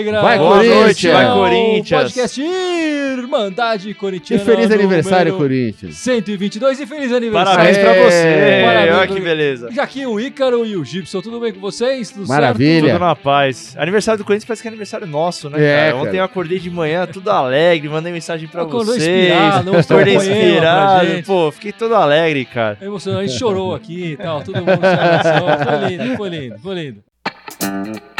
Negra! Vai, Boa Corinthians! noite, Vai, é Corinthians! Podcast Irmandade E Corintiana. feliz aniversário, Corinthians. 122 e feliz aniversário. Parabéns pra você! Parabéns Olha que beleza. Já aqui o Ícaro e o Gibson, tudo bem com vocês? Tudo Maravilha. Tudo na paz. Aniversário do Corinthians parece que é aniversário nosso, né, É, cara? cara. Ontem eu acordei de manhã tudo alegre, mandei mensagem pra Acordou vocês. inspirado, Acordei inspirado. Pô, fiquei todo alegre, cara. É emocionante, a gente chorou aqui e tal, todo mundo. Foi lindo, foi lindo, foi lindo.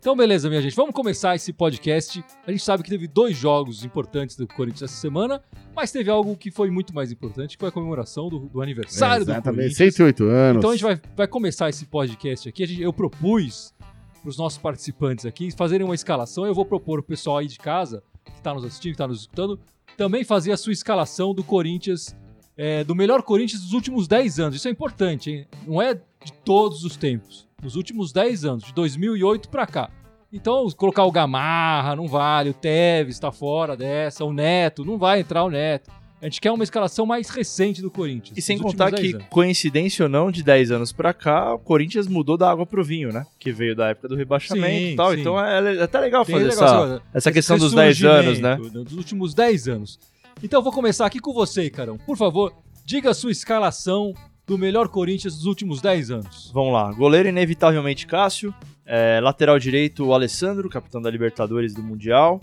Então, beleza, minha gente. Vamos começar esse podcast. A gente sabe que teve dois jogos importantes do Corinthians essa semana, mas teve algo que foi muito mais importante, que foi a comemoração do, do aniversário do Exatamente, Corinthians. 108 anos. Então a gente vai, vai começar esse podcast aqui. Gente- eu propus para os nossos participantes aqui fazerem uma escalação. Eu vou propor o pessoal aí de casa, que está nos assistindo, que está nos escutando, também fazer a sua escalação do Corinthians, é, do melhor Corinthians dos últimos 10 anos. Isso é importante, hein? Não é de todos os tempos. Dos últimos 10 anos, de 2008 para cá. Então, colocar o Gamarra não vale, o Tevez está fora dessa, o Neto, não vai entrar o Neto. A gente quer uma escalação mais recente do Corinthians. E sem contar que, 10 anos. coincidência ou não, de 10 anos pra cá, o Corinthians mudou da água pro vinho, né? Que veio da época do rebaixamento Sim, e tal. sim. Então é, é até legal Tem fazer negócio essa, essa esse questão dos 10 anos, né? Dos últimos 10 anos. Então eu vou começar aqui com você, Carão. Por favor, diga a sua escalação do melhor Corinthians dos últimos 10 anos. Vamos lá. Goleiro, inevitavelmente, Cássio. É, lateral direito, o Alessandro, capitão da Libertadores do Mundial.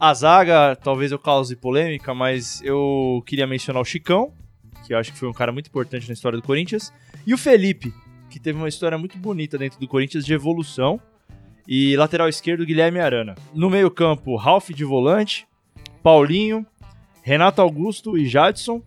A zaga, talvez eu cause polêmica, mas eu queria mencionar o Chicão, que eu acho que foi um cara muito importante na história do Corinthians. E o Felipe, que teve uma história muito bonita dentro do Corinthians de evolução. E lateral esquerdo, Guilherme Arana. No meio-campo, Ralph de volante, Paulinho, Renato Augusto e Jadson.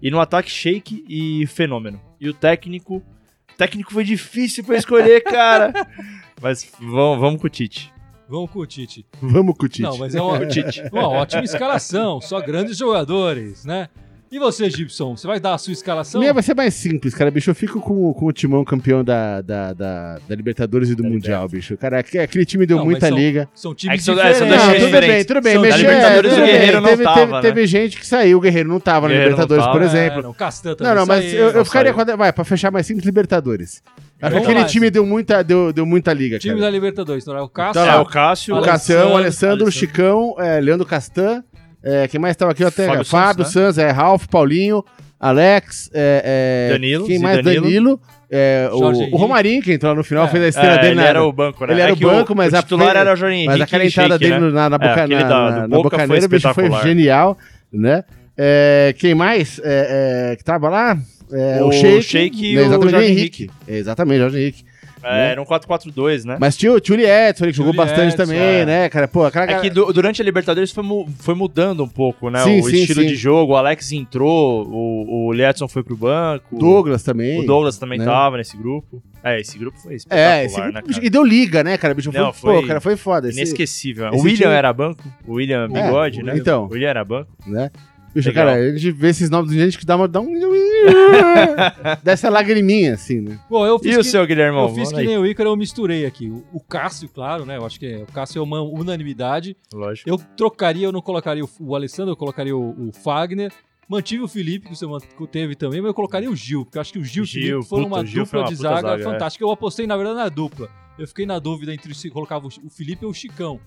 E no ataque, Sheik e Fenômeno. E o técnico. O técnico foi difícil pra escolher, cara. Mas vamos, vamos com o Tite. Vamos com o Tite. Vamos com o Tite. Não, mas é uma, uma ótima escalação. Só grandes jogadores, né? E você, Gibson? Você vai dar a sua escalação? Minha vai ser mais simples, cara, bicho. Eu fico com, com o timão campeão da, da, da, da Libertadores e do Da Mundial, bicho. Cara, aquele, time deu Não, muita são- liga. São times É que são- é, são diferentes. dois Não, times tudo bem, tudo bem. São é, Libertadores, tudo o bem. Guerreiro não teve, tava, teve, né? teve gente que saiu, o Guerreiro não tava na Guerreiro Libertadores, por tava. exemplo. É, não, Castan também Não, não, mas saiu. eu, eu não ficaria saiu. com a, Vai, pra fechar mais simples, Libertadores. Acho que Vamos aquele lá, time deu muita, deu, deu muita liga, Time cara. da Libertadores. Então, é o Cássio. Tá é, o Cássio. O Cassião, o Alessandro, o. Chicão, é, Leandro Castan, é, quem mais tava aqui? Até, Fábio Fábio, Santos, né? É, Ralf, Paulinho, Alex, é, é, Danilo, quem mais? Danilo. Danilo, é, o, o Henrique. Romarinho, que entrou no final, É. fez a estrela É, dele ele na, era o banco, né? ele era É o que banco, mas o a- titular era o Jorge Henrique mas aquela entrada Sheik, dele né? na, na, É, boca, na, da- na, na Boca foi bocaneira, bicho, foi espetacular. genial, né? É, quem mais é, é, que tava lá? É, o, O Sheik, Sheik e né, o exatamente, Jorge Henrique. Exatamente, Jorge Henrique. É, era um 4-4-2, né? Mas tinha o Tchuli Edson, ele que jogou bastante Edson, também, é. né, cara? Pô, aquela É que du- durante a Libertadores foi, mu- foi mudando um pouco, né? Sim, o sim, estilo sim. de jogo. O Alex entrou, o, o Liedson foi pro banco. Douglas também. O Douglas também né? tava nesse grupo. É, esse grupo foi espetacular, É, esse né, cara? e deu liga, né, cara? Bicho, foi, Não, pô, foi cara, foi foda. Esse, Inesquecível. né? esse o William time- era banco. O William Bigode, É, né? então. O William era banco. né? Bicho, Legal. cara, a gente vê esses nomes de gente que dá, uma, dá um. dessa lagriminha, assim, né? Bom, eu E fiz o que- seu, Guilhermão? Eu fiz Vamos que aí. nem o Ícaro, eu misturei aqui. O, o Cássio, claro, né? Eu acho que é, o Cássio é uma unanimidade. Lógico. Eu trocaria, eu não colocaria o, o Alessandro, eu colocaria o, o Fagner. Mantive o Felipe, que que teve também, mas eu colocaria o Gil, porque eu acho que o Gil e o Gil, Felipe foram puta, uma o Gil foi dupla uma de zaga, zaga, é. fantástica. Eu apostei, na verdade, na dupla. Eu fiquei na dúvida entre se colocava o o Felipe ou o Chicão.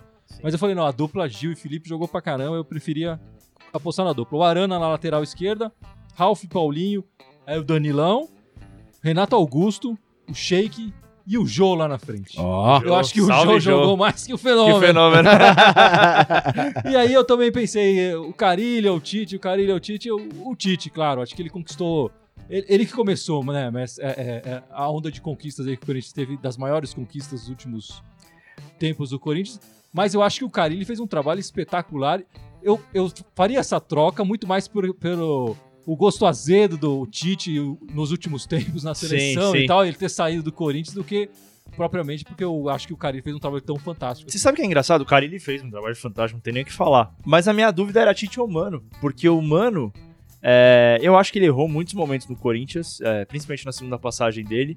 Mas eu falei, não, a dupla Gil e Felipe jogou pra caramba, eu preferia apostar na dupla. O Arana na lateral esquerda, Ralf Paulinho, aí o Danilão, Renato Augusto, o Sheik e o Jô lá na frente. Ó. Eu acho que o Jô Jô. jogou mais que o Que Fenômeno. fenômeno. E aí eu também pensei, o Carilho, o Tite, o Carilho, o Tite, o, o Tite, claro, acho que ele conquistou. Ele, ele que começou, né? Mas é, é, é, a onda de conquistas aí que o Corinthians teve, das maiores conquistas dos últimos tempos do Corinthians. Mas eu acho que o Carilho fez um trabalho espetacular. Eu, eu faria essa troca muito mais por, pelo o gosto azedo do Tite nos últimos tempos na Sim, seleção sim. e tal, ele ter saído do Corinthians do que propriamente porque eu acho que o Carilho fez um trabalho tão fantástico. Você sabe o que é engraçado? O cara ele fez um trabalho fantástico, não tem nem o que falar. Mas a minha dúvida era Tite ou Mano. Porque o Mano, é, eu acho que ele errou muitos momentos no Corinthians, é, principalmente na segunda passagem dele.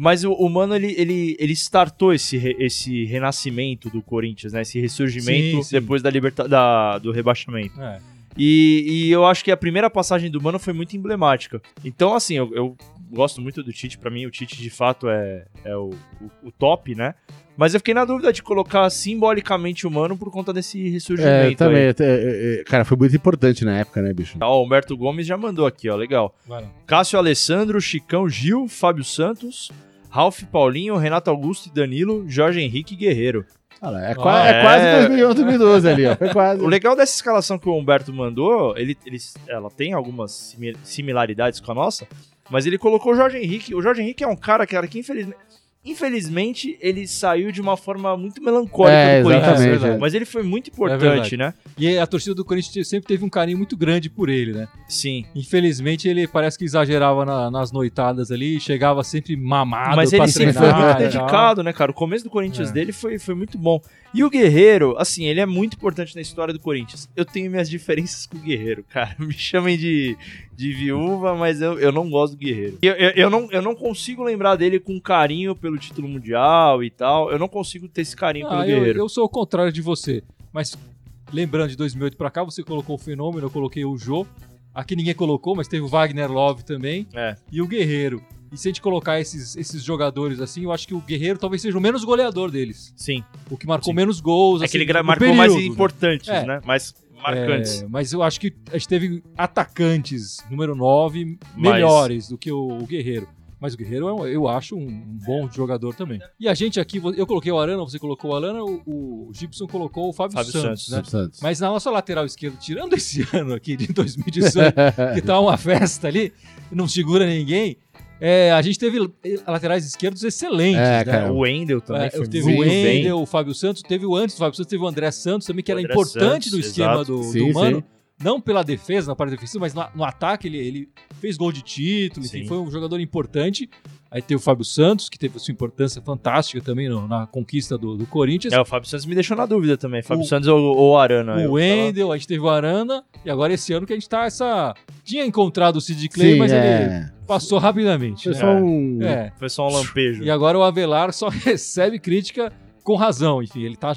Mas o, o Mano, ele, ele, ele startou esse, re- esse renascimento do Corinthians, né? Esse ressurgimento Sim, sim. depois da liberta da, do rebaixamento. É. E, e eu acho que a primeira passagem do Mano foi muito emblemática. Então, assim, eu, eu gosto muito do Tite, pra mim o Tite de fato é, é o, o, o top, né? Mas eu fiquei na dúvida de colocar simbolicamente o Mano por conta desse ressurgimento. É, também. até, é, é, cara, foi muito importante na época, né, bicho? Ó, o Humberto Gomes já mandou aqui, ó, legal. Lá. Cássio Alessandro, Chicão Gil, Fábio Santos, Ralf Paulinho, Renato Augusto e Danilo, Jorge Henrique e Guerreiro. Olha, é, Ah, qua- é é. quase 2011, 2012 ali, ó. Foi quase. O legal dessa escalação que o Humberto mandou, ele, ele- ela tem algumas simi- similaridades com a nossa, mas ele colocou o Jorge Henrique. O Jorge Henrique é um cara, cara que infelizmente, infelizmente ele saiu de uma forma muito melancólica É, do Corinthians. É é. Mas ele foi muito verdade. importante, né? E a torcida do Corinthians sempre teve um carinho muito grande por ele, né? Sim. Infelizmente, ele parece que exagerava na- nas noitadas ali, chegava sempre mamado Mas ele sempre foi muito e dedicado, né, cara? O começo do Corinthians É. dele foi, foi muito bom. E o Guerreiro, assim, ele é muito importante na história do Corinthians. Eu tenho minhas diferenças com o Guerreiro, cara. Me chamem de, de viúva, mas eu, eu não gosto do Guerreiro. Eu, eu, eu não, eu não consigo lembrar dele com carinho pelo título mundial e tal. Eu não consigo ter esse carinho pelo Ah, eu, Guerreiro. eu sou o contrário de você. Mas lembrando de 2008 pra cá, você colocou o Fenômeno, eu coloquei o Jô. Aqui ninguém colocou, mas teve o Wagner Love também. É. E o Guerreiro. E se a gente colocar esses, esses jogadores assim, eu acho que o Guerreiro talvez seja o menos goleador deles. Sim. O que marcou Sim. menos gols. É assim, que ele marcou mais período, né? importantes, É. né? Mais marcantes. É, mas eu acho que a gente teve atacantes número 9 Mais. melhores do que o, o Guerreiro. Mas o Guerreiro é um- eu acho um, um bom jogador também. E a gente aqui, eu coloquei o Arana, você colocou o Arana, o, o Gibson colocou o Fábio, Fábio Santos, Santos, né? Santos. Mas na nossa lateral esquerda, tirando esse ano aqui de 2018, que tá uma festa ali, não segura ninguém, é, a gente teve laterais esquerdos excelentes, É, né? cara. O Wendel também É, foi teve o. Wendel, o Fábio Santos, teve o antes do Fábio Santos, teve o André Santos também, que O era importante Santos, no esquema exato. do, Sim, do Mano. sim. Não pela defesa, na parte defensiva, mas no, no ataque ele, ele fez gol de título, enfim, Sim. foi um jogador importante. Aí tem o Fábio Santos, que teve sua importância fantástica também no- na conquista do, do Corinthians. É, o Fábio Santos me deixou na dúvida também. Fábio O- Santos ou, ou Arana. o tava- Wendel, a gente teve o Arana, e agora esse ano que a gente tá essa. Tinha encontrado o Sid Clay, mas ele é. Passou rapidamente. Foi né? só um. É. Foi só um lampejo. E agora o Avelar só recebe crítica com razão. Enfim, ele tá,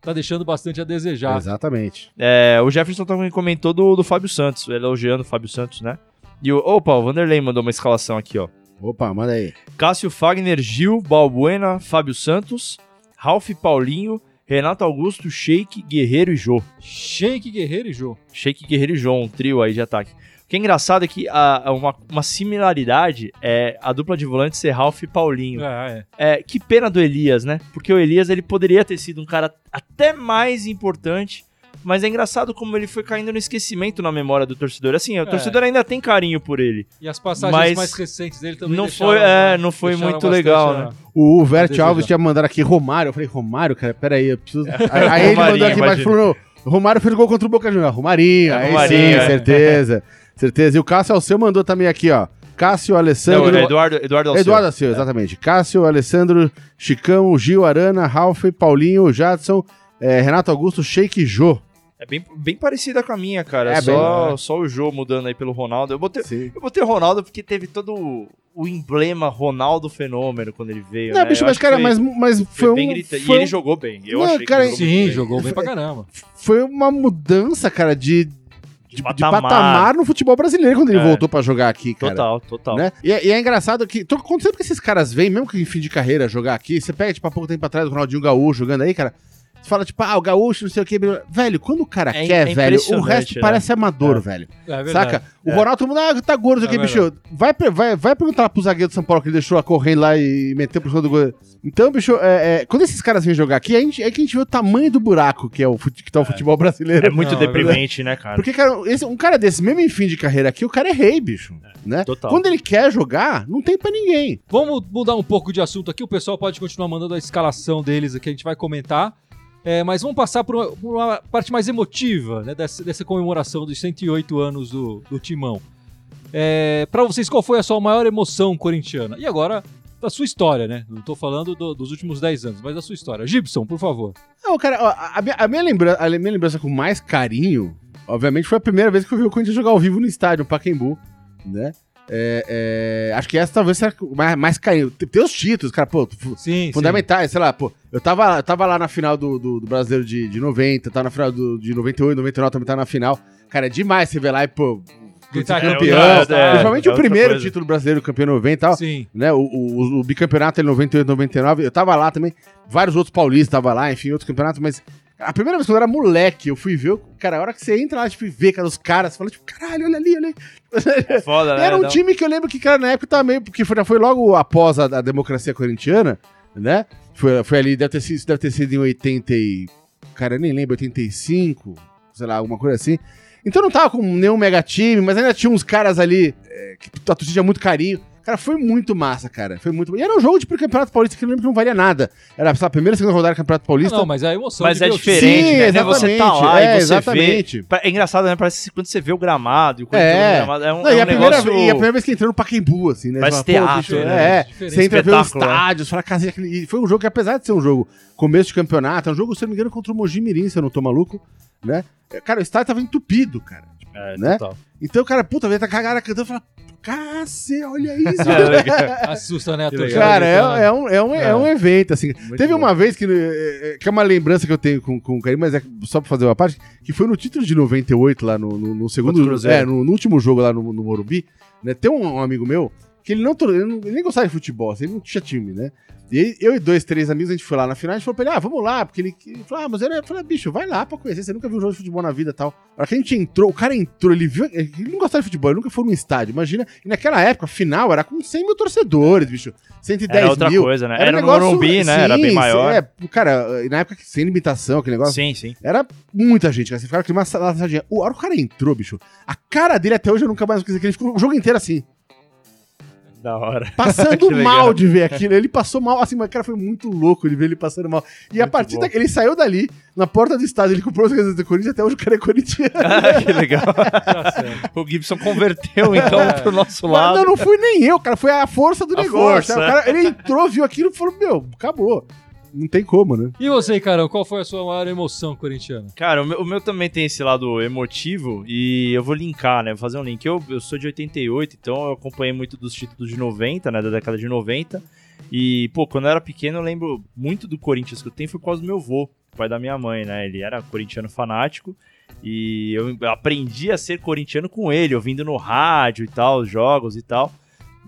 tá deixando bastante a desejar. Exatamente. É, o Jefferson também comentou do, do Fábio Santos, elogiando o Fábio Santos, né? E o, opa, o Vanderlei mandou uma escalação aqui, ó. Opa, manda aí. Cássio Fagner, Gil, Balbuena, Fábio Santos, Ralf Paulinho, Renato Augusto, Sheik, Guerreiro e Jô. Sheik Guerreiro e Jô. Sheik, Guerreiro e Jô, um trio aí de ataque. O que é engraçado é que a, uma, uma similaridade é a dupla de volantes ser Ralf e Paulinho. É, é. É, que pena do Elias, né? Porque o Elias ele poderia ter sido um cara até mais importante, mas é engraçado como ele foi caindo no esquecimento na memória do torcedor. Assim, o É. torcedor ainda tem carinho por ele. E as passagens Mas mais recentes dele também Não deixaram- foi, é, não foi muito legal, né? O Vert. Alves tinha mandado aqui Romário. Eu falei, Romário, cara, peraí, eu preciso. Aí ele mandou aqui embaixo e imagina. falou: Romário fez gol contra o Boca Juniors. Romarinho, É, aí Romarinho, sim, é. certeza. Certeza. E o Cássio Alceu mandou também aqui, ó. Cássio, Não, Alessandro. é Eduardo, Eduardo Alceu. Eduardo Alceu, exatamente. Cássio, Alessandro, Chicão, Gil, Arana, Ralf, Paulinho, Jadson, eh, Renato Augusto, Sheik e Jô. É bem, bem parecida com a minha, cara. É, só, bem- só o Jô mudando aí pelo Ronaldo. Eu botei, Sim. eu botei o Ronaldo porque teve todo o, o emblema Ronaldo Fenômeno quando ele veio. Não, né? bicho, Eu mas, que cara, foi- mas, mas foi, foi um. foi E ele jogou bem. Eu Não, achei que cara, ele jogou Sim, bem. jogou bem pra caramba. foi uma mudança, cara, de, de, de patamar. patamar. no futebol brasileiro quando ele É. voltou pra jogar aqui, cara. Total, total. Né? E, é- e é engraçado que, quando sempre que esses caras vêm, mesmo que em fim de carreira, jogar aqui, você pega, tipo, há pouco tempo atrás, o Ronaldinho Gaúcho jogando aí, cara, fala, tipo, ah, o Gaúcho, não sei o que, velho, quando o cara É- quer, é velho, o resto né? parece amador, É. velho. É verdade. Saca? O É. Ronaldo, todo mundo, ah, tá gordo, isso aqui, É bicho. Vai, vai, vai perguntar lá pro zagueiro do São Paulo que ele deixou lá correndo lá e meteu pro cima do gol. Então, bicho, é, é, quando esses caras vêm jogar aqui, a gente, é que a gente vê o tamanho do buraco que, é o, fute- que tá o futebol brasileiro. É muito Não, deprimente, né, cara? Porque, cara, esse- um cara desse, mesmo em fim de carreira aqui, o cara é rei, bicho. né? total. Quando ele quer jogar, não tem pra ninguém. Vamos mudar um pouco de assunto aqui. O pessoal pode continuar mandando a escalação deles aqui, a gente vai comentar. É, mas vamos passar por uma, uma parte mais emotiva né, dessa, dessa comemoração dos 108 anos do, do Timão. É, para vocês, qual foi a sua maior emoção corintiana? E agora, da sua história, né? Não tô falando do- dos últimos 10 anos, mas da sua história. Gibson, por favor. Não, cara, a, minha, a minha lembrança, a minha lembrança com mais carinho, obviamente, foi a primeira vez que eu vi o Corinthians jogar ao vivo no estádio, no Pacaembu, né? É, é, acho que essa talvez seja mais, mais carinho. Tem, os títulos, cara, pô, Sim, fundamentais, sei lá, pô. Eu tava, eu tava lá na final do, do, do Brasileiro de, de 90, tava na final do, de 98, 99, também tava na final. Cara, é demais você ver lá e, pô, Gritar é, campeão. é, Principalmente é o primeiro coisa. título brasileiro, campeão 90 e tal. Sim. Né, o, o, o bicampeonato em 98, 99, eu tava lá também. Vários outros paulistas estavam lá, enfim, outros campeonatos, mas a primeira vez que eu era moleque, eu fui ver, cara, a hora que você entra lá, tipo, e vê cara, os caras, você fala, tipo, caralho, olha ali, olha ali. É foda, né? Era um Não. time que eu lembro que, cara, na época também, porque foi, foi logo após a, a democracia corintiana, né? Foi, foi ali, deve ter sido, deve ter sido em 80 e... Cara, eu nem lembro, 85, sei lá, alguma coisa assim. Então não tava com nenhum mega time, mas ainda tinha uns caras ali é, que a torcida muito carinho. Cara, foi muito massa, cara. Foi muito. E era um jogo de campeonato paulista que eu lembro que não valia nada. Era lá, a primeira e segunda rodada do campeonato paulista. Não, mas a emoção Mas de é diferente, Sim, né? Você tá lá exatamente, e é, você exatamente. vê. É engraçado, né? Parece que quando você vê o gramado e o É. Gramado, é um, Não, é e, um a primeira, negócio... e a primeira vez que entrou no Pacaembu, assim, né? Parece Você fala, teatro, bicho, né? É, Diferente. você entra ver os né? estádios, fala, casa, e foi um jogo que, apesar de ser um jogo começo de campeonato, é um jogo, se eu não me engano, contra o Mogi Mirim, se eu não tô maluco, né? Cara, o estádio tava entupido, cara. É, né? total. Então, cara, puta, veio tá cagada cantando e fala, cacete, olha isso. É. Assusta, né? A Que torcida Cara, é, é um, é, um, é. um evento, assim. Muito Teve bom. uma vez que, eh, que é uma lembrança que eu tenho com, com o Carinho, mas é só pra fazer uma parte, que foi no título de 98, lá no, no, no segundo. O. É, no, no último jogo lá no, no Morumbi, né? Tem um, um amigo meu que ele não, ele não- ele nem gostava de futebol, assim, ele não tinha time, né? E aí, eu e dois, três amigos, a gente foi lá na final, a gente falou pra ele, ah, vamos lá, porque ele, ele falou, ah, mas eu falei, bicho, vai lá pra conhecer, você nunca viu um jogo de futebol na vida e tal. A hora que a gente entrou, o cara entrou, ele viu, ele não gostava de futebol, ele nunca foi num estádio, imagina, e naquela época, a final era com 100 mil torcedores, bicho, 110 Era outra mil. coisa, né? Era, Era, um no negócio- Morumbi, né? Era sim, bem maior. É, cara, na época sem limitação, aquele negócio, Sim, sim. era muita gente, cara, você ficava com uma sardinha. A hora que o cara entrou, bicho, a cara dele até hoje eu nunca mais esqueci, que ele ficou o jogo inteiro assim. Da hora. Passando mal de ver aquilo. Ele passou mal, assim, mas cara, foi muito louco de ver ele passando mal. E a Muito partir bom. daquele, ele saiu dali, na porta do estádio, ele comprou as coisas do Corinthians, até hoje o cara é corintiano. que legal. Tá. O Gibson converteu, então, É. pro nosso Mas lado. não, não fui nem eu, cara, foi a força do A negócio. força. cara, ele entrou, viu aquilo e falou, meu, acabou. Não tem como, né? E você, Carão, qual foi a sua maior emoção corintiana? Cara, o meu, o meu também tem esse lado emotivo e eu vou linkar, né? Vou fazer um link. Eu, eu sou de 88, então eu acompanhei muito dos títulos de 90, né? Da década de 90. E, pô, quando eu era pequeno, eu lembro muito do Corinthians que eu tenho foi por causa do meu avô, pai da minha mãe, né? Ele era corintiano fanático. E eu aprendi a ser corintiano com ele, ouvindo no rádio e tal, os jogos e tal.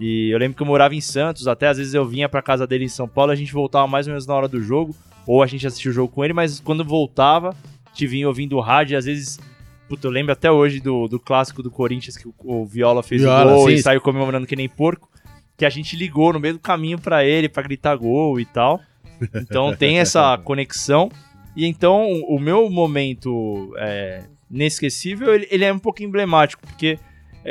E eu lembro que eu morava em Santos, até às vezes eu vinha pra casa dele em São Paulo, a gente voltava mais ou menos na hora do jogo, ou a gente assistia o jogo com ele, mas quando voltava, te vinha ouvindo o rádio, e às vezes, puta, eu lembro até hoje do, do clássico do Corinthians, que o, o Viola fez Viola, o gol sim. e saiu comemorando que nem porco, que a gente ligou no meio do caminho pra ele, pra gritar gol e tal. Então tem essa conexão. E então o meu momento é, inesquecível, ele, ele é um pouco emblemático, porque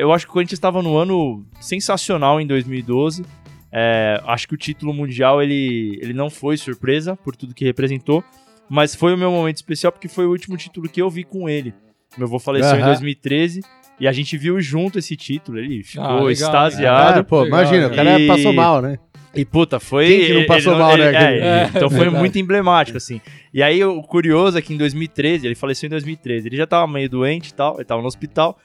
eu acho que o Corinthians estava no ano sensacional em 2012. É, acho que o título mundial ele, ele não foi surpresa por tudo que representou, mas foi o meu momento especial porque foi o último título que eu vi com ele. Meu avô faleceu em Aham. 2013 e a gente viu junto esse título. Ele ficou Ah, legal, extasiado. Ah, pô, legal, imagina, o cara E- passou mal, né? E puta, foi. Quem que não passou ele mal, né, ele- é, É, então foi verdade. muito emblemático, assim. E aí o curioso é que em 2013, ele faleceu em 2013, ele já tava meio doente e tal, ele tava no hospital.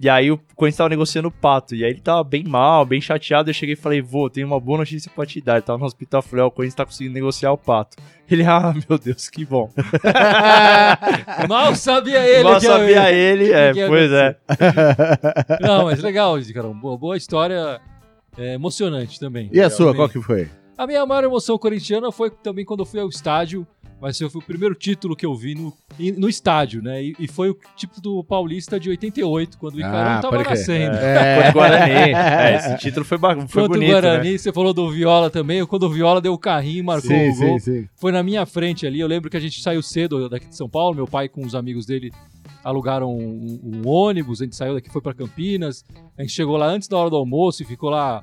E aí o Corinthians tava negociando o pato. E aí ele tava bem mal, bem chateado. Eu cheguei e falei, vô, tenho uma boa notícia pra te dar. Ele tava no hospital, eu falei, ó, o Corinthians tá conseguindo negociar o pato. Ele, ah, meu Deus, que bom. Mal sabia ele. Mal que eu- sabia ele, é, que pois é. Não, mas legal, Carão. Boa, boa história. é, emocionante também. E a sua, qual que foi? A minha maior emoção corintiana foi também quando eu fui ao estádio, mas foi o primeiro título que eu vi no, no estádio, né? E, e foi o título do Paulista de 88, quando o Icarão Ah, tava pode crer. nascendo. Contra o Guarani. É, esse título foi, foi Quanto bonito, o Guarani, né? você falou do Viola também, quando o Viola deu o carrinho e marcou sim, o gol. sim, sim. Foi na minha frente ali, eu lembro que a gente saiu cedo daqui de São Paulo, meu pai com os amigos dele alugaram um, um ônibus, a gente saiu daqui, foi pra Campinas, a gente chegou lá antes da hora do almoço e ficou lá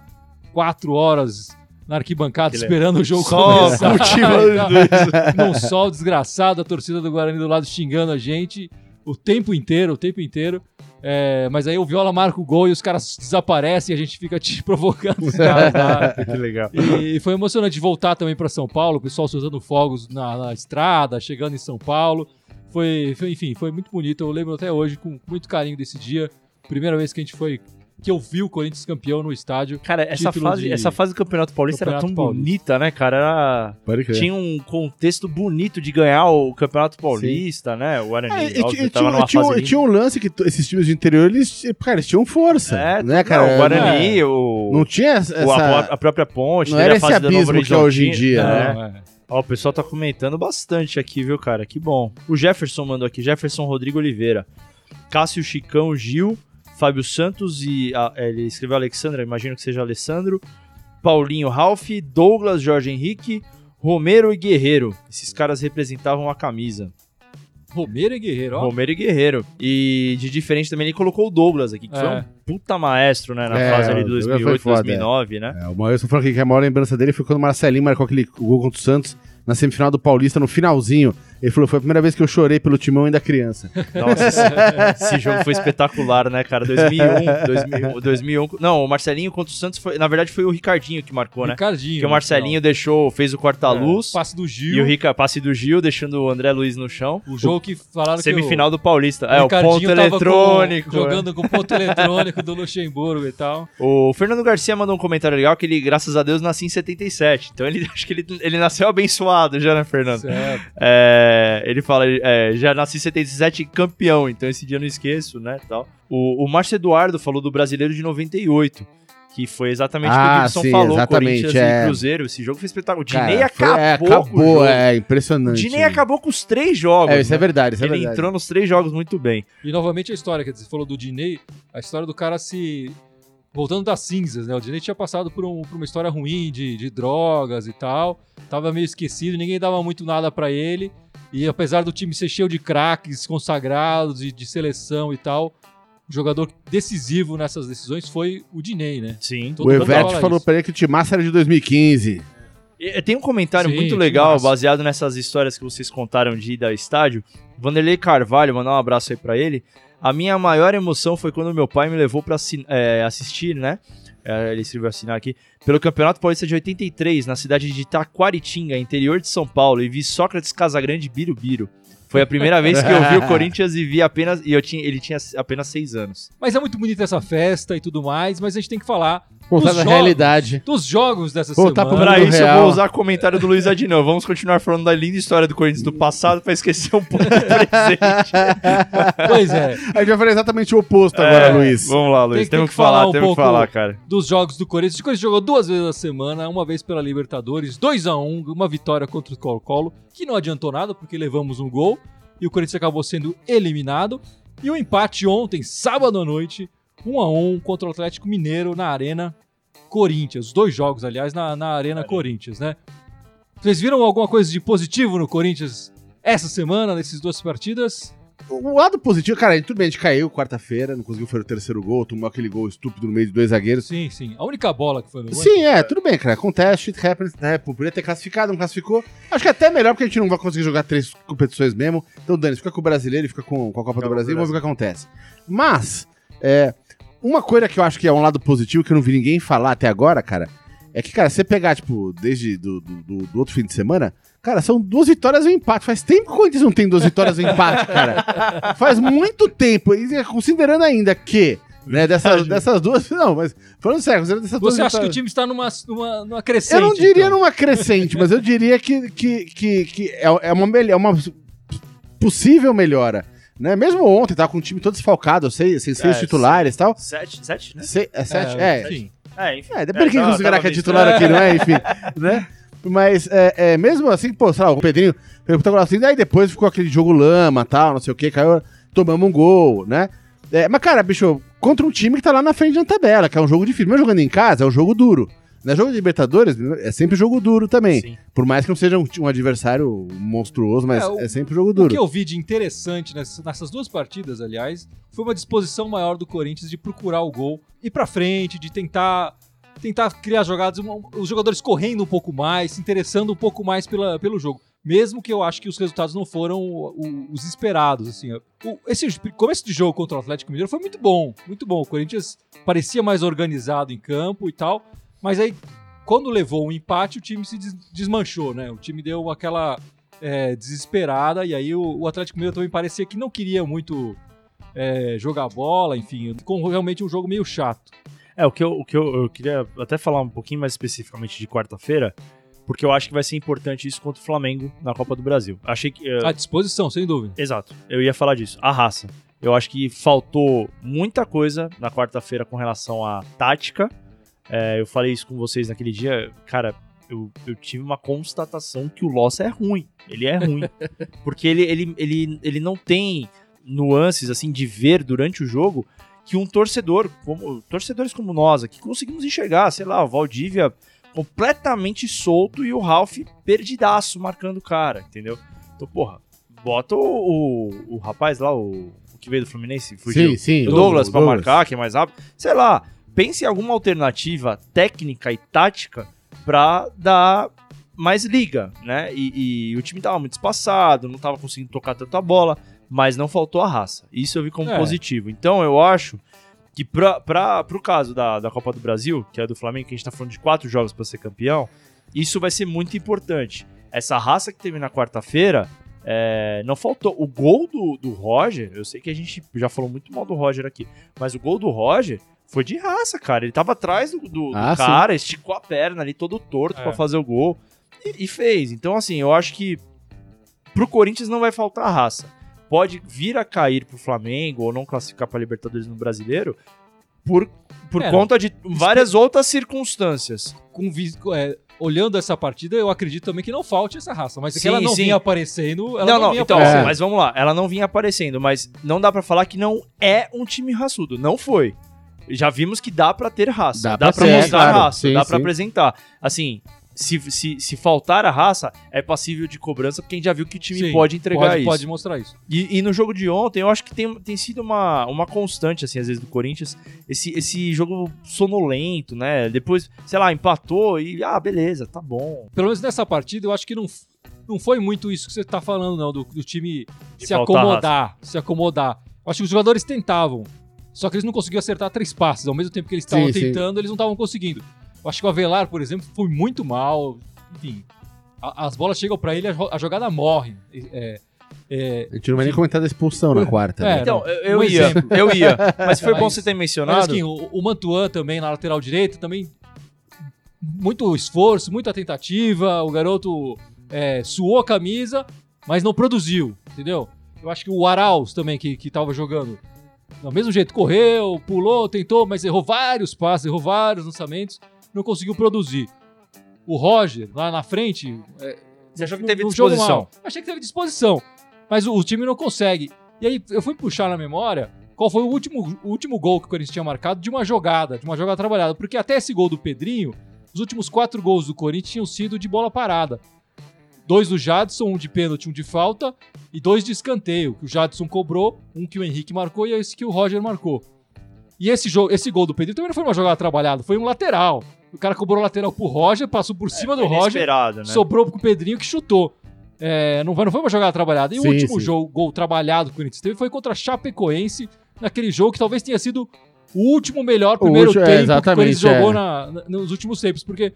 quatro horas na arquibancada esperando o jogo Só começar. isso. num sol desgraçado, a torcida do Guarani do lado xingando a gente o tempo inteiro, o tempo inteiro. É, mas aí o Viola marca o gol e os caras desaparecem e a gente fica te provocando os caras que legal. E foi emocionante voltar também para São Paulo, o pessoal soltando fogos na, na estrada, chegando em São Paulo. Foi, foi- enfim, foi muito bonito. Eu lembro até hoje com muito carinho desse dia. Primeira vez que a gente foi que eu vi o Corinthians campeão no estádio. Cara, essa fase, de- essa fase do Campeonato Paulista era Campeonato tão Paulista. bonita, né, cara? Era... Pode crer. Tinha um contexto bonito de ganhar o Campeonato Paulista, né? O Guarani, É, óbvio, tava tinha, numa tinha, fase um- tinha um lance que esses times de interior, eles, cara, eles tinham força. É, né, cara? não, o Guarani, o, Não tinha essa. o- a, a própria ponte, não era a esse abismo que é hoje em dia, né? Não, é. Ó, o pessoal tá comentando bastante aqui, viu, cara? Que bom. O Jefferson mandou aqui, Jefferson Rodrigo Oliveira. Cássio Chicão Gil, Fábio Santos e. ah, ele escreveu Alexandra, imagino que seja Alessandro. Paulinho Ralph, Douglas, Jorge Henrique, Romero e Guerreiro. Esses caras representavam a camisa. Romero e Guerreiro, ó. Romero e Guerreiro. E de diferente também ele colocou o Douglas aqui, que foi É. um puta maestro, né? Na É, fase ali o de Douglas foi 2008, foda, 2009, né? É, o Maurício falou aqui que a maior lembrança dele foi quando o Marcelinho marcou aquele gol contra o Santos na semifinal do Paulista, no finalzinho. Ele falou, foi a primeira vez que eu chorei pelo timão ainda criança. Nossa, esse, esse jogo foi espetacular, né, cara? 2001, 2001, 2001. Não, o Marcelinho contra o Santos foi, na verdade, foi o Ricardinho que marcou, né? Ricardinho. Que o no Marcelinho deixou, fez o final. É, passe do e Gil. o Rica, passe do Gil, deixando o André Luiz no chão. O jogo que falaram Semifinal do Paulista. que o, É, o ponto tava com- eletrônico. é. jogando com o ponto eletrônico do Luxemburgo e tal. O Fernando Garcia mandou um comentário legal que ele, graças a Deus, nasceu em 77. Então ele acho que ele, ele nasceu abençoado já, né, Fernando? Certo. É, ele fala, é, já nasci em 77 campeão, então esse dia eu não esqueço, né, tal. O, o Márcio Eduardo falou do Brasileiro de 98, que foi exatamente o que o Ah, Gibson sim, falou, exatamente, Corinthians é. e Cruzeiro, esse jogo foi espetacular. O Dinei foi- acabou, é, com o jogo. acabou, é O impressionante. Dinei acabou com os três jogos, É, isso é né? verdade, isso é Ele verdade. entrou nos três jogos muito bem. E novamente a história, quer dizer, você falou do Diney, a história do cara se. Voltando das cinzas, né? O Diney tinha passado por, um- por uma história ruim de, de drogas e tal. Tava meio esquecido, ninguém dava muito nada pra ele. E apesar do time ser cheio de craques consagrados e de seleção e tal, o jogador decisivo nessas decisões foi o Diney, né? Sim. Todo O mundo Evete falou isso. pra ele que o Timaça era de 2015. E- Tem um comentário Sim, muito legal, massa. baseado nessas histórias que vocês contaram de ida ao estádio. Vanderlei Carvalho, mandar um abraço aí pra ele. A minha maior emoção foi quando meu pai me levou assi- é, assistir, né? É, ele escreveu assinar aqui. Pelo Campeonato Paulista de 83, na cidade de Taquaritinga, interior de São Paulo, e vi Sócrates Casagrande Birubiru. Foi a primeira vez que eu vi o Corinthians e vi apenas. E eu tinha, ele tinha apenas seis anos. Mas é muito bonita essa festa e tudo mais, mas a gente tem que falar Voltar jogos, realidade. dos jogos dessa Voltar semana. Pra isso eu real. vou usar o comentário do Luiz Adinão. Vamos continuar falando da linda história do Corinthians do passado pra esquecer um pouco do presente. Pois é. A gente vai fazer exatamente o oposto agora, É, Luiz. Vamos lá, Luiz. Tem que- temos tem que que falar falar, um temos que falar, cara. dos jogos do Corinthians. O Corinthians jogou duas vezes na semana, uma vez pela Libertadores, 2 a 1 uma vitória contra o Colo-Colo, que não adiantou nada porque levamos um gol e o Corinthians acabou sendo eliminado. E o empate ontem, sábado à noite, 1 a 1 contra o Atlético Mineiro na Arena Corinthians. Os dois jogos, aliás, na, na Arena Corinthians, né? Vocês viram alguma coisa de positivo no Corinthians essa semana, nessas duas partidas? O lado positivo, cara, tudo bem, a gente caiu quarta-feira, não conseguiu fazer o terceiro gol, tomou aquele gol estúpido no meio de dois zagueiros. Sim, sim. A única bola que foi no gol. Sim, é, tudo bem, cara. Acontece, shit happens, né? Podia ter classificado, não classificou. Acho que é até melhor porque a gente não vai conseguir jogar três competições mesmo. Então, Dani, fica com o brasileiro e fica com, com a Copa do Copa do Brasil e vamos ver o que acontece. Mas, é, uma coisa que eu acho que é um lado positivo que eu não vi ninguém falar até agora, cara, é que, cara, você pegar, tipo, desde do, do, do- do outro fim de semana, cara, são duas vitórias e um empate. Faz tempo que o Corinthians não tem duas vitórias e um empate, cara. Faz muito tempo. E considerando ainda que. Né, dessas, dessas duas. Não, mas falando sério, considerando dessas duas Você acha que o vitórias- time está numa, numa, numa crescente? eu não diria então? numa crescente, mas eu diria que, que, que, que é, é uma, melhor, é uma possível melhora. Né? Mesmo ontem, tava com o time todo desfalcado, sei, sem seis É, titulares e tal. Sete, sete, né? Se, é sete? É, é, enfim. É, enfim. depende de quem tava- considerar que é titular aqui, não é? Enfim, né? Mas é, é, mesmo assim, pô, sei lá, o Pedrinho pegou o protagonista assim, daí depois ficou aquele jogo lama tal, não sei o que, caiu, tomamos um gol, né? É, mas, cara, bicho, contra um time que tá lá na frente da tabela, que é um jogo difícil. Mesmo jogando em casa, é um jogo duro. Né? Jogo de Libertadores é sempre jogo duro também. Sim. Por mais que não seja um, um adversário monstruoso, mas É, o- é sempre jogo O duro. que eu vi de interessante nessas, nessas duas partidas, aliás, foi uma disposição maior do Corinthians de procurar o gol, ir pra frente, de tentar tentar criar jogadas, os jogadores correndo um pouco mais, se interessando um pouco mais pela, pelo jogo. Mesmo que eu acho que os resultados não foram os esperados, assim. O- esse começo de jogo contra o Atlético Mineiro foi muito bom, muito bom. O Corinthians parecia mais organizado em campo e tal, mas aí quando levou um empate, o time se des- desmanchou, né? O time deu aquela é, desesperada, e aí o, o Atlético Mineiro também parecia que não queria muito é, jogar bola, enfim, com realmente um jogo meio chato. É, o que, eu, o que eu, eu queria até falar um pouquinho mais especificamente de quarta-feira, porque eu acho que vai ser importante isso contra o Flamengo na Copa do Brasil. Achei que. eh, À disposição, sem dúvida. Exato, eu ia falar disso. A raça. Eu acho que faltou muita coisa na quarta-feira com relação à tática. É, eu falei isso com vocês naquele dia. Cara, eu, eu tive uma constatação que o Loss é ruim. Ele é ruim. porque ele, ele, ele, ele não tem nuances assim de ver durante o jogo que um torcedor, como torcedores como nós aqui, conseguimos enxergar, sei lá, o Valdívia completamente solto e o Ralph perdidaço marcando o cara, entendeu? Então, porra, bota o, o, o rapaz lá, o, o que veio do Fluminense, fugiu. Sim, sim. o Douglas pra marcar, que é mais rápido. Sei lá, pense em alguma alternativa técnica e tática pra dar mais liga, né? E, e o time tava muito espaçado, não tava conseguindo tocar tanta bola, mas não faltou a raça. Isso eu vi como É. positivo. Então eu acho que pra, pra, pro caso da, da Copa do Brasil, que é do Flamengo, que a gente tá falando de quatro jogos pra ser campeão, isso vai ser muito importante. Essa raça que teve na quarta-feira, é, não faltou. O gol do, do Roger, eu sei que a gente já falou muito mal do Roger aqui, mas o gol do Roger foi de raça, cara. Ele tava atrás do, do- do Ah, sim. cara, esticou a perna ali, todo torto É. pra fazer o gol e, e fez. Então, assim, eu acho que pro Corinthians não vai faltar raça. Pode vir a cair pro Flamengo ou não classificar pra Libertadores no Brasileiro por, por É, conta de várias outras circunstâncias. Com é, olhando essa partida, eu acredito também que não falte essa raça. Mas é que Sim, ela não sim. vinha aparecendo. Ela não, não, não, vinha então, aparecendo. Mas vamos lá. Ela não vinha aparecendo, mas não dá pra falar que não é um time raçudo. Não foi. Já vimos que dá pra ter raça. Dá Dá, ter, mostrar claro. raça, Sim, dá pra apresentar. Assim, se, se, se faltar a raça, é passível de cobrança, porque a gente já viu que o time Sim, pode entregar pode, isso. pode mostrar isso. E, e no jogo de ontem, eu acho que tem, tem sido uma, uma constante, assim, às vezes, do Corinthians, esse, esse jogo sonolento, né? Depois, sei lá, empatou e, ah, beleza, tá bom. Pelo menos nessa partida, eu acho que não, não foi muito isso que você tá falando, não, do, do time De se acomodar. Se acomodar. Eu acho que os jogadores tentavam. Só que eles não conseguiam acertar três passes. Ao mesmo tempo que eles estavam sim. tentando, eles não estavam conseguindo. Eu acho que o Avelar, por exemplo, foi muito mal. Enfim, a- as bolas chegam pra ele, a, a jogada morre. É, é, A gente não vai nem comentar da expulsão na quarta. É, né? Então, eu, eu Um ia, exemplo. eu ia. Mas foi bom Mas- você ter mas mencionado. assim, o, o Mantuan também na lateral direita, também muito esforço, muita tentativa. O garoto é, suou a camisa, mas não produziu, entendeu? Eu acho que o Arauz também, que, que tava jogando, do mesmo jeito, correu, pulou, tentou, mas errou vários passes, errou vários lançamentos, não conseguiu produzir. O Roger, lá na frente. é, Você achou que teve disposição? Achei que teve disposição. Mas o, o time não consegue. E aí eu fui puxar na memória qual foi o último, o último gol que o Corinthians tinha marcado de uma jogada, de uma jogada trabalhada. Porque até esse gol do Pedrinho, os últimos quatro gols do Corinthians tinham sido de bola parada. Dois do Jadson, um de pênalti, um de falta, e dois de escanteio, que o Jadson cobrou, um que o Henrique marcou e esse que o Roger marcou. E esse, jogo, esse gol do Pedrinho também não foi uma jogada trabalhada, foi um lateral. O cara cobrou lateral pro Roger, passou por cima do Foi Roger, né? sobrou pro Pedrinho que chutou. É, não, foi, não foi uma jogada trabalhada. E Sim, o último sim. jogo, gol trabalhado que o Corinthians teve foi contra a Chapecoense, naquele jogo que talvez tenha sido o último melhor primeiro último- é, tempo que o Corinthians exatamente, jogou é. na- na- nos últimos tempos, porque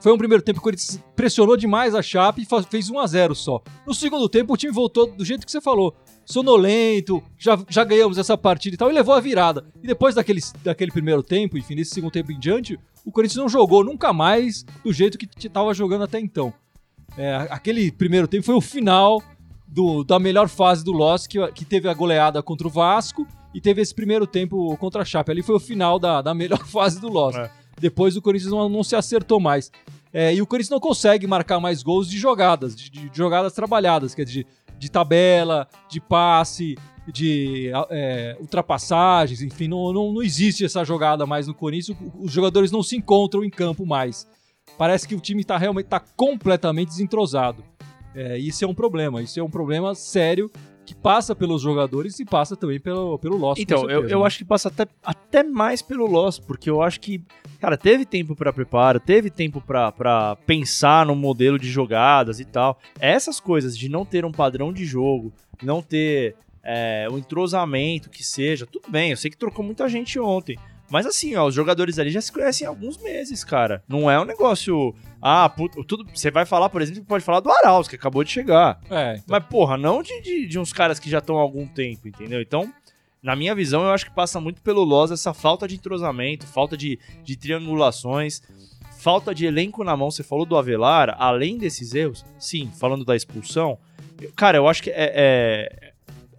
foi um primeiro tempo que o Corinthians pressionou demais a Chape e fez 1 a 0 só. No segundo tempo, o time voltou do jeito que você falou. Sonolento, já, já ganhamos essa partida e tal, e levou a virada. E depois daquele, daquele primeiro tempo, enfim, nesse segundo tempo em diante, o Corinthians não jogou nunca mais do jeito que estava jogando até então. É, aquele primeiro tempo foi o final do- da melhor fase do Loss, que, que teve a goleada contra o Vasco e teve esse primeiro tempo contra a Chape. Ali foi o final da, da melhor fase do Loss. É. Depois o Corinthians não, não se acertou mais. É, e o Corinthians não consegue marcar mais gols de jogadas, de, de jogadas trabalhadas, quer dizer, de tabela, de passe, de é, ultrapassagens, enfim, não, não, não existe essa jogada mais no Corinthians. Os jogadores não se encontram em campo mais. Parece que o time tá realmente tá completamente desentrosado. É, isso é um problema, isso é um problema sério que passa pelos jogadores e passa também pelo, pelo Loss. Então, eu, certeza, eu né? acho que passa até, até mais pelo Loss, porque eu acho que, cara, teve tempo pra preparo, teve tempo pra, pra pensar no modelo de jogadas e tal. Essas coisas de não ter um padrão de jogo, não ter é, um entrosamento que seja, tudo bem, eu sei que trocou muita gente ontem. Mas assim, ó, os jogadores ali já se conhecem há alguns meses, cara. Não é um negócio. Ah, puto, tudo. Você vai falar, por exemplo, pode falar do Arauz, que acabou de chegar. É, então, Mas, porra, não de, de, de uns caras que já estão há algum tempo, entendeu? Então, Na minha visão, eu acho que passa muito pelo Loz essa falta de entrosamento, falta de, de triangulações, falta de elenco na mão. Você falou do Avelar, além desses erros, sim, falando da expulsão, cara, eu acho que é, é,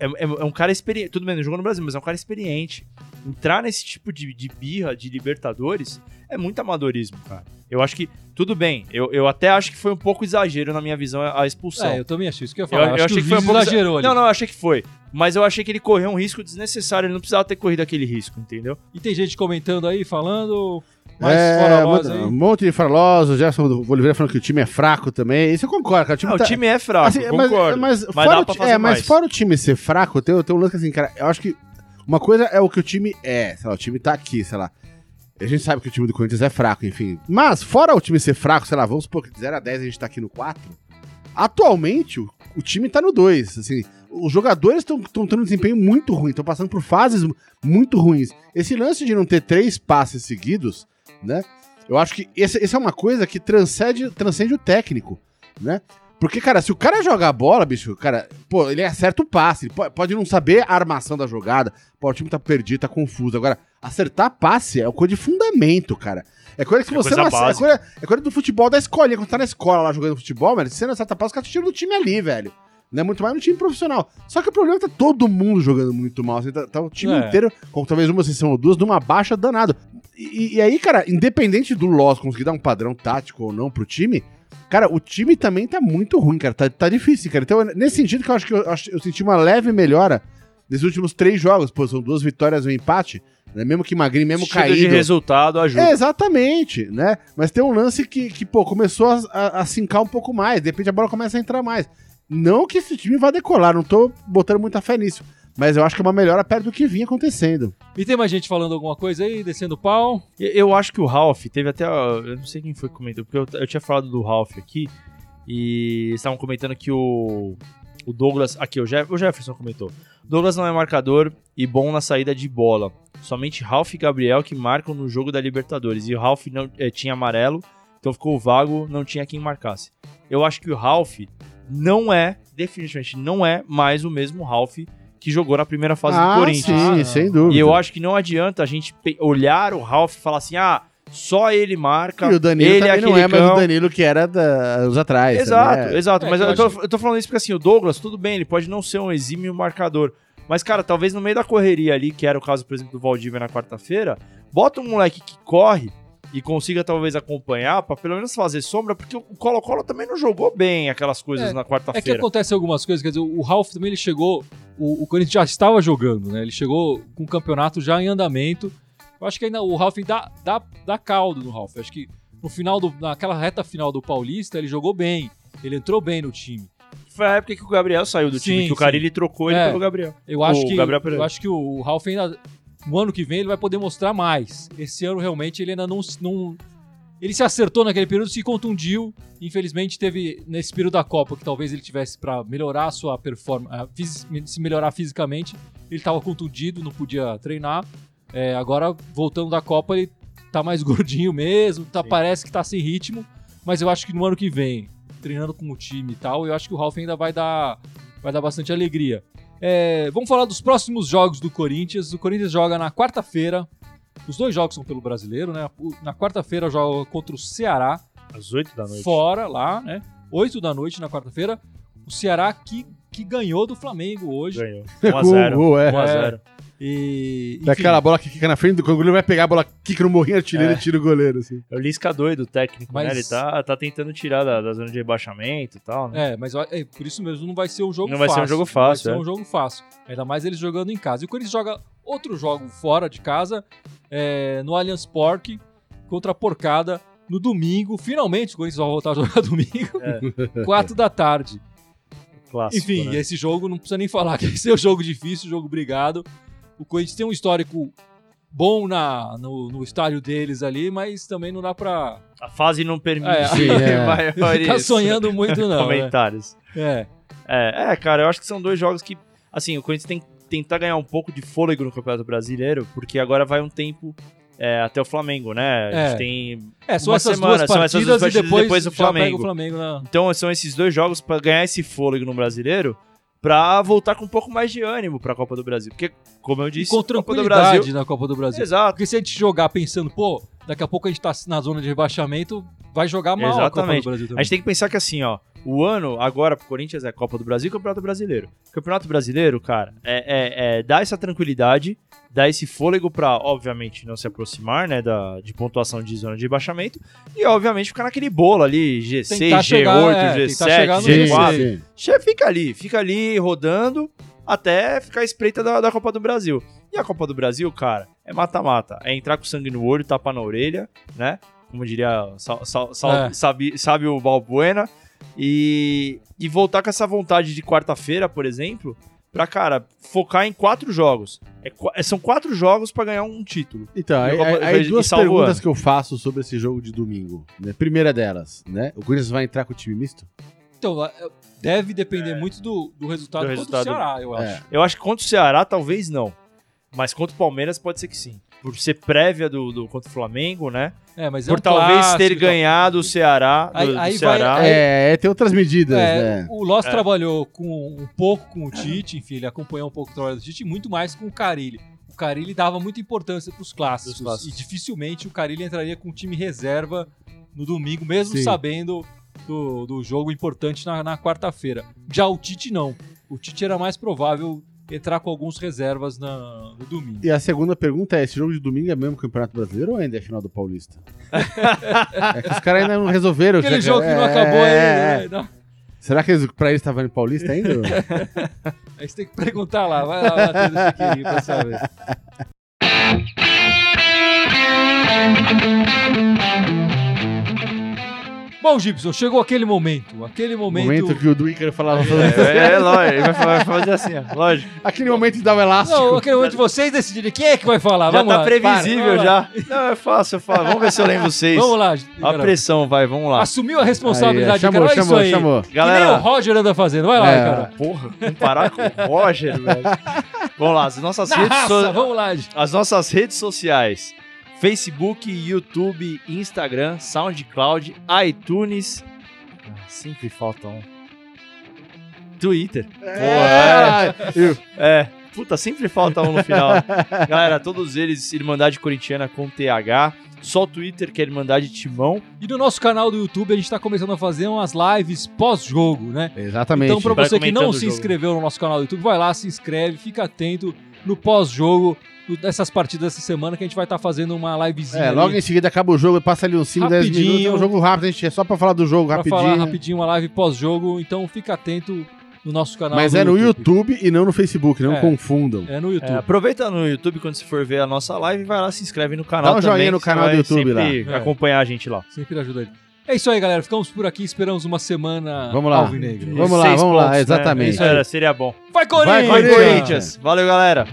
é, é- é um cara experiente. Tudo bem, não jogou no Brasil, mas é um cara experiente. Entrar nesse tipo de, de birra de Libertadores é muito amadorismo, cara. Eu acho que, tudo bem, eu, eu até acho que foi um pouco exagero na minha visão a expulsão. É, eu também achei isso que eu ia Eu, falar. eu acho achei que, que foi um pouco exa- exagerou ali. Não, não, eu achei que foi. Mas eu achei que ele correu um risco desnecessário. Ele não precisava ter corrido aquele risco, entendeu? E tem gente comentando aí, falando. Mais É, voz um monte de farlosos, o Jefferson Oliveira falando que o time é fraco também. Isso eu concordo, cara. O time Ah, tá- o time é fraco, Assim, eu mas, concordo. mas, Mas fora o é, mas fora o time ser fraco, tem, tem um lance assim, cara. Eu acho que uma coisa é o que o time é. Sei lá, o time tá aqui, sei lá. A gente sabe que o time do Corinthians é fraco, enfim. Mas, fora o time ser fraco, sei lá, vamos supor que de 0 a 10 a gente tá aqui no 4. Atualmente, o, o time tá no 2. Assim, os jogadores estão tendo um desempenho muito ruim, estão passando por fases muito ruins. Esse lance de não ter três passes seguidos, né? Eu acho que esse- essa é uma coisa que transcende, transcende o técnico, né? Porque, cara, se o cara joga a bola, bicho, cara, pô, ele acerta o passe, ele po- pode não saber a armação da jogada, pô, o time tá perdido, tá confuso. Agora, acertar passe é coisa de fundamento, cara. É coisa que É você coisa não acerta. É coisa, é coisa do futebol da escolinha. Quando tá na escola lá jogando futebol, velho, se você não acerta passe, os caras te tiram do time ali, velho. Não é muito mais no time profissional. Só que o problema é que tá todo mundo jogando muito mal. Assim, tá, tá o time É. inteiro, com talvez uma sessão ou duas, numa baixa danado. E, e aí, cara, independente do Loss conseguir dar um padrão tático ou não pro time, cara, o time também tá muito ruim, cara. Tá, tá difícil, cara. Então, nesse sentido que eu acho que eu, eu senti uma leve melhora nesses últimos três jogos. Pô, são duas vitórias e um empate. Né? Mesmo que magrinho, mesmo Estilo caído. de resultado ajuda. É, exatamente, né? Mas tem um lance que, que pô, começou a, a, a sincar um pouco mais. De repente a bola começa a entrar mais. Não que esse time vá decolar, não tô botando muita fé nisso. Mas eu acho que é uma melhora perto do que vinha acontecendo. E tem mais gente falando alguma coisa aí, descendo o pau? Eu acho que o Ralph teve até. Eu não sei quem foi que comentou, porque eu, eu tinha falado do Ralph aqui. E eles estavam comentando que o, o Douglas. Aqui, o, Jeff- o Jefferson comentou. Douglas não é marcador e bom na saída de bola. Somente Ralph e Gabriel que marcam no jogo da Libertadores. E o Ralph não, eh, tinha amarelo, então ficou vago, não tinha quem marcasse. Eu acho que o Ralph não é, definitivamente, não é mais o mesmo Ralph que jogou na primeira fase do Corinthians. sim, Ah, sem dúvida. E eu acho que não adianta a gente olhar o Ralph e falar assim, ah, só ele marca, E o Danilo ele é não aquele é mais o Danilo que era da, anos atrás. Exato, né? exato. É, mas eu eu tô, eu tô falando isso porque assim, o Douglas, tudo bem, ele pode não ser um exímio marcador. Mas, cara, talvez no meio da correria ali, que era o caso, por exemplo, do Valdívia na quarta-feira, bota um moleque que corre e consiga talvez acompanhar, pra pelo menos fazer sombra, porque o Colo-Colo também não jogou bem aquelas coisas É, na É que quarta-feira. acontece algumas coisas, quer dizer, o Ralph também ele chegou, o, o Corinthians já estava jogando, né? Ele chegou com o campeonato já em andamento. Eu acho que ainda o Ralph dá, dá, dá caldo no Ralph. Eu acho que no final do, naquela reta final do Paulista, ele jogou bem. Ele entrou bem no time. Foi a época que o Gabriel saiu do time, Sim, que o sim. Carilli trocou ele É. pelo Gabriel. Eu acho O que Gabriel eu acho que o Ralph ainda no ano que vem ele vai poder mostrar mais. Esse ano realmente ele ainda não, não ele se acertou naquele período, se contundiu. Infelizmente teve nesse período da Copa que talvez ele tivesse para melhorar a sua performance, se melhorar fisicamente, ele estava contundido, não podia treinar. É, agora voltando da Copa ele tá mais gordinho mesmo, tá, Sim. parece que tá sem ritmo, mas eu acho que no ano que vem, treinando com o time e tal, eu acho que o Ralph ainda vai dar vai dar bastante alegria. É, vamos falar dos próximos jogos do Corinthians. O Corinthians joga na quarta-feira. Os dois jogos são pelo brasileiro, né? Na quarta-feira joga contra o Ceará, Às 8 da noite. fora lá, né? 8 da noite na quarta-feira. O Ceará que, que ganhou do Flamengo hoje. Ganhou. 1x0. Gol, é. 1x0. E. enfim, Daquela bola que fica na frente do o goleiro vai pegar a bola, quica no morrinho, artilheiro É. e tira o goleiro, assim. É o Lisca doido, o técnico, Mas- né? Ele tá, tá tentando tirar da, da zona de rebaixamento e tal, né? É, mas é, por isso mesmo não vai ser um jogo Não fácil. vai ser um jogo fácil, Não vai é. ser um jogo fácil. Ainda mais eles jogando em casa. E o Corinthians joga outro jogo fora de casa, é, no Allianz Parque, contra a Porcada, no domingo. Finalmente o Corinthians vai voltar a jogar domingo, É. 4 da tarde. Clássico, Enfim, né? esse jogo não precisa nem falar que esse é um jogo difícil, jogo brigado. O Corinthians tem um histórico bom na, no, no estádio deles ali, mas também não dá pra A fase não permite É, sim, é. ficar sonhando muito, não. né? comentários. É. É, é, cara, eu acho que são dois jogos que, assim, o Corinthians tem que tentar ganhar um pouco de fôlego no Campeonato Brasileiro, porque agora vai um tempo é, até o Flamengo, né? A gente É. tem. É, são Uma essas semana, duas são partidas, essas duas partidas e depois, depois pega Flamengo. o Flamengo na... Então são esses dois jogos pra ganhar esse fôlego no Brasileiro. pra voltar com um pouco mais de ânimo pra Copa do Brasil. Porque, como eu E disse, com Copa do tranquilidade Brasil. na Copa do Brasil. Exato. Porque se a gente jogar pensando, pô, daqui a pouco a gente tá na zona de rebaixamento, vai jogar mal a Copa Exatamente. do Brasil A também. gente tem que pensar que assim, ó, o ano agora pro Corinthians é Copa do Brasil e Campeonato Brasileiro. Campeonato Brasileiro, cara, é, é, é dar essa tranquilidade, dar esse fôlego pra, obviamente, não se aproximar, né, da, de pontuação de zona de rebaixamento e, obviamente, ficar naquele bolo ali, G6, Tentar G8, chegar, é, G7, tentar chegar no Sim, G4. G6. sim. Che- Fica ali, fica ali rodando até ficar espreita da, da Copa do Brasil. E a Copa do Brasil, cara, é mata-mata. É entrar com sangue no olho, tapa na orelha, né? Como diria Sal, Sal, Sal, É. sabe, sabe o Balbuena. E, e voltar com essa vontade de quarta-feira, por exemplo, pra, cara, focar em quatro jogos. É qua- são quatro jogos pra ganhar um título. Então, aí, E eu- aí- aí e duas perguntas que eu faço sobre esse jogo de domingo. Né? Primeira delas, né? O Corinthians vai entrar com o time misto? Então, é, deve depender muito do, do resultado Do contra resultado. o Ceará, eu acho. É. Eu acho que contra o Ceará, talvez não. Mas contra o Palmeiras pode ser que sim. Por ser prévia do, do contra o Flamengo, né? É, mas é Por um talvez clássico ter tal. ganhado o Ceará. Do, Aí- do aí vai- Ceará. Aí- É, tem outras medidas, É, né? o Loss É. trabalhou com um pouco com o Tite, enfim, ele acompanhou um pouco o trabalho do Tite e muito mais com o Carilli. O Carilli dava muita importância para os clássicos, e dificilmente o Carilli entraria com um time reserva no domingo, mesmo Sim. sabendo do, do jogo importante na, na quarta-feira. Já o Tite não. O Tite era mais provável entrar com alguns reservas na- no domingo. E a segunda pergunta é: esse jogo de domingo é mesmo Campeonato Brasileiro ou ainda é final do Paulista? é que os caras ainda não resolveram. Aquele já- jogo que não é, acabou é, aí. é. né? Não. Será que eles, pra eles estavam em Paulista ainda? Aí você tem que perguntar lá. Vai lá, Chiquinho, pra saber. Bom, Gibson, chegou aquele momento. Aquele momento. momento que o Duícar falava. É, é, lógico. Ele vai fa- vai fazer assim, ó. Lógico. Aquele momento de dar o elástico. Não, aquele momento de vocês decidirem quem é que vai falar. Já Vamos tá lá. previsível Para, já. Não, é fácil, eu falo. Vamos ver se eu lembro vocês. Vamos lá. A pressão, vai, vamos lá. Assumiu a responsabilidade, Aí, cara. chamou, isso chamou, aí. chamou. Que nem Galera, o Roger anda fazendo. Vai lá, É. cara. porra, comparar com o Roger, velho. Vamos lá, as nossas Na redes raça, so- vamos lá. As nossas redes sociais: Facebook, YouTube, Instagram, SoundCloud, iTunes. Ah, sempre falta um. Twitter. É, eu- É, puta, sempre falta um no final. Galera, todos eles, Irmandade Corintiana com TH. Só o Twitter, que é Irmandade Timão. E no nosso canal do YouTube a gente tá começando a fazer umas lives pós-jogo, né? Exatamente. Então, pra Vai você que não se inscreveu no nosso canal do YouTube, vai lá, se inscreve, fica atento no pós-jogo no- dessas partidas dessa semana que a gente vai estar fazendo uma livezinha. É, ali logo em seguida acaba o jogo, passa ali uns 5, 10 Rapidinho. minutos. É um jogo rápido, a gente é só pra falar do jogo pra rapidinho. falar rapidinho uma live pós-jogo. Então, fica atento no nosso canal. Mas do é no YouTube e não no Facebook, não É. confundam. É no YouTube. É, aproveita no YouTube quando você for ver a nossa live, vai lá, se inscreve no canal Dá um também, joinha no canal do YouTube lá. É. acompanhar a gente lá. Sempre ajuda ele. É isso aí, galera. Ficamos por aqui. Esperamos uma semana vamos lá. Alvinegro. Vamos lá, vamos pontos, lá. Exatamente. Isso era, seria bom. Vai, Corinthians! Vai, Corinthians! Valeu, galera!